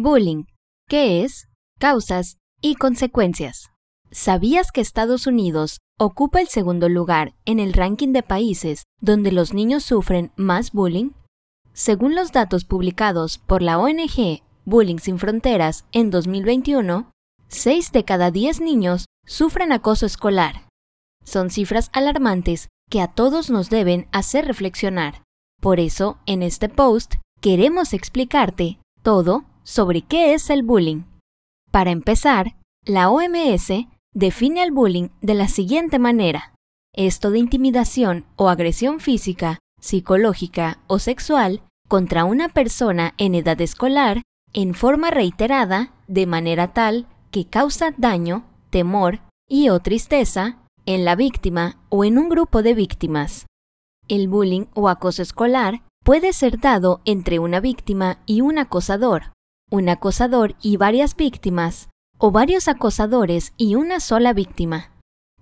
Bullying. ¿Qué es? Causas y consecuencias. ¿Sabías que Estados Unidos ocupa el segundo lugar en el ranking de países donde los niños sufren más bullying? Según los datos publicados por la ONG Bullying Sin Fronteras en 2021, 6 de cada 10 niños sufren acoso escolar. Son cifras alarmantes que a todos nos deben hacer reflexionar. Por eso, en este post, queremos explicarte todo sobre qué es el bullying. Para empezar, la OMS define el bullying de la siguiente manera. Esto de intimidación o agresión física, psicológica o sexual contra una persona en edad escolar en forma reiterada de manera tal que causa daño, temor y o tristeza en la víctima o en un grupo de víctimas. El bullying o acoso escolar puede ser dado entre una víctima y un acosador, un acosador y varias víctimas, o varios acosadores y una sola víctima.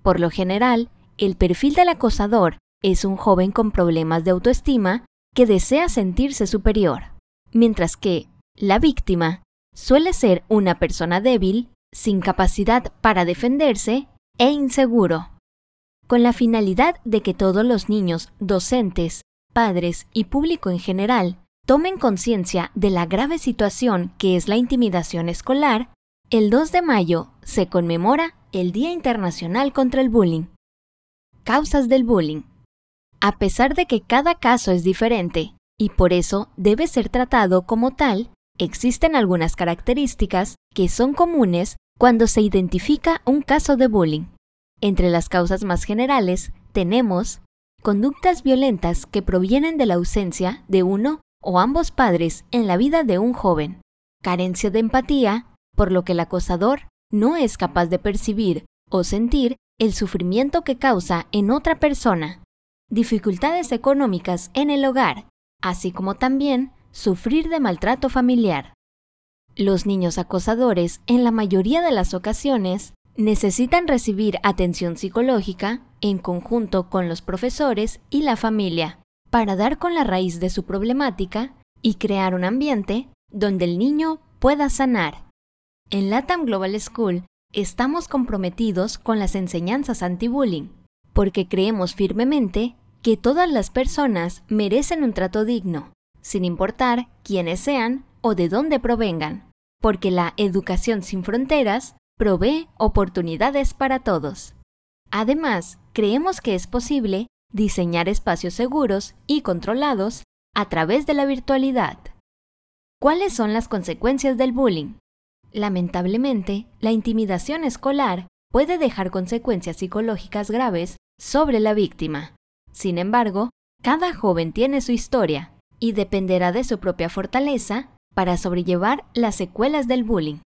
Por lo general, el perfil del acosador es un joven con problemas de autoestima que desea sentirse superior, mientras que la víctima suele ser una persona débil, sin capacidad para defenderse e inseguro. Con la finalidad de que todos los niños, docentes, padres y público en general tomen conciencia de la grave situación que es la intimidación escolar, el 2 de mayo se conmemora el Día Internacional contra el Bullying. Causas del bullying. A pesar de que cada caso es diferente y por eso debe ser tratado como tal, existen algunas características que son comunes cuando se identifica un caso de bullying. Entre las causas más generales tenemos conductas violentas que provienen de la ausencia de uno o ambos padres en la vida de un joven, carencia de empatía, por lo que el acosador no es capaz de percibir o sentir el sufrimiento que causa en otra persona, dificultades económicas en el hogar, así como también sufrir de maltrato familiar. Los niños acosadores, en la mayoría de las ocasiones, necesitan recibir atención psicológica en conjunto con los profesores y la familia para dar con la raíz de su problemática y crear un ambiente donde el niño pueda sanar. En Latam Global School estamos comprometidos con las enseñanzas anti-bullying porque creemos firmemente que todas las personas merecen un trato digno, sin importar quiénes sean o de dónde provengan, porque la educación sin fronteras provee oportunidades para todos. Además, creemos que es posible diseñar espacios seguros y controlados a través de la virtualidad. ¿Cuáles son las consecuencias del bullying? Lamentablemente, la intimidación escolar puede dejar consecuencias psicológicas graves sobre la víctima. Sin embargo, cada joven tiene su historia y dependerá de su propia fortaleza para sobrellevar las secuelas del bullying.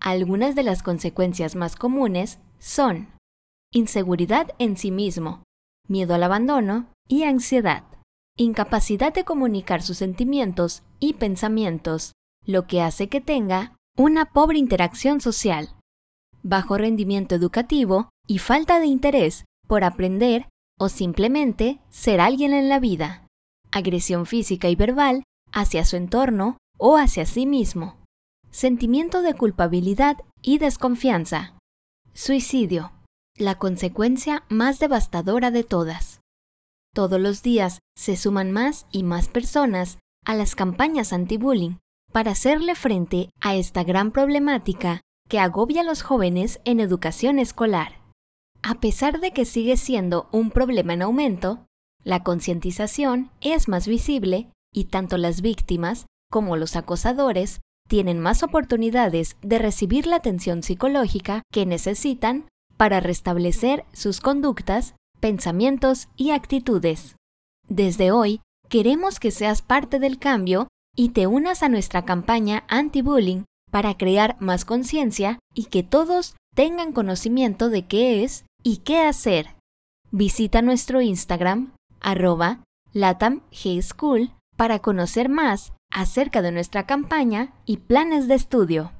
Algunas de las consecuencias más comunes son inseguridad en sí mismo, miedo al abandono y ansiedad, incapacidad de comunicar sus sentimientos y pensamientos, lo que hace que tenga una pobre interacción social, bajo rendimiento educativo y falta de interés por aprender o simplemente ser alguien en la vida, agresión física y verbal hacia su entorno o hacia sí mismo, sentimiento de culpabilidad y desconfianza, suicidio, la consecuencia más devastadora de todas. Todos los días se suman más y más personas a las campañas anti-bullying para hacerle frente a esta gran problemática que agobia a los jóvenes en educación escolar. A pesar de que sigue siendo un problema en aumento, la concientización es más visible y tanto las víctimas como los acosadores tienen más oportunidades de recibir la atención psicológica que necesitan para restablecer sus conductas, pensamientos y actitudes. Desde hoy, queremos que seas parte del cambio y te unas a nuestra campaña anti-bullying para crear más conciencia y que todos tengan conocimiento de qué es y qué hacer. Visita nuestro Instagram, arroba Latam School, para conocer más acerca de nuestra campaña y planes de estudio.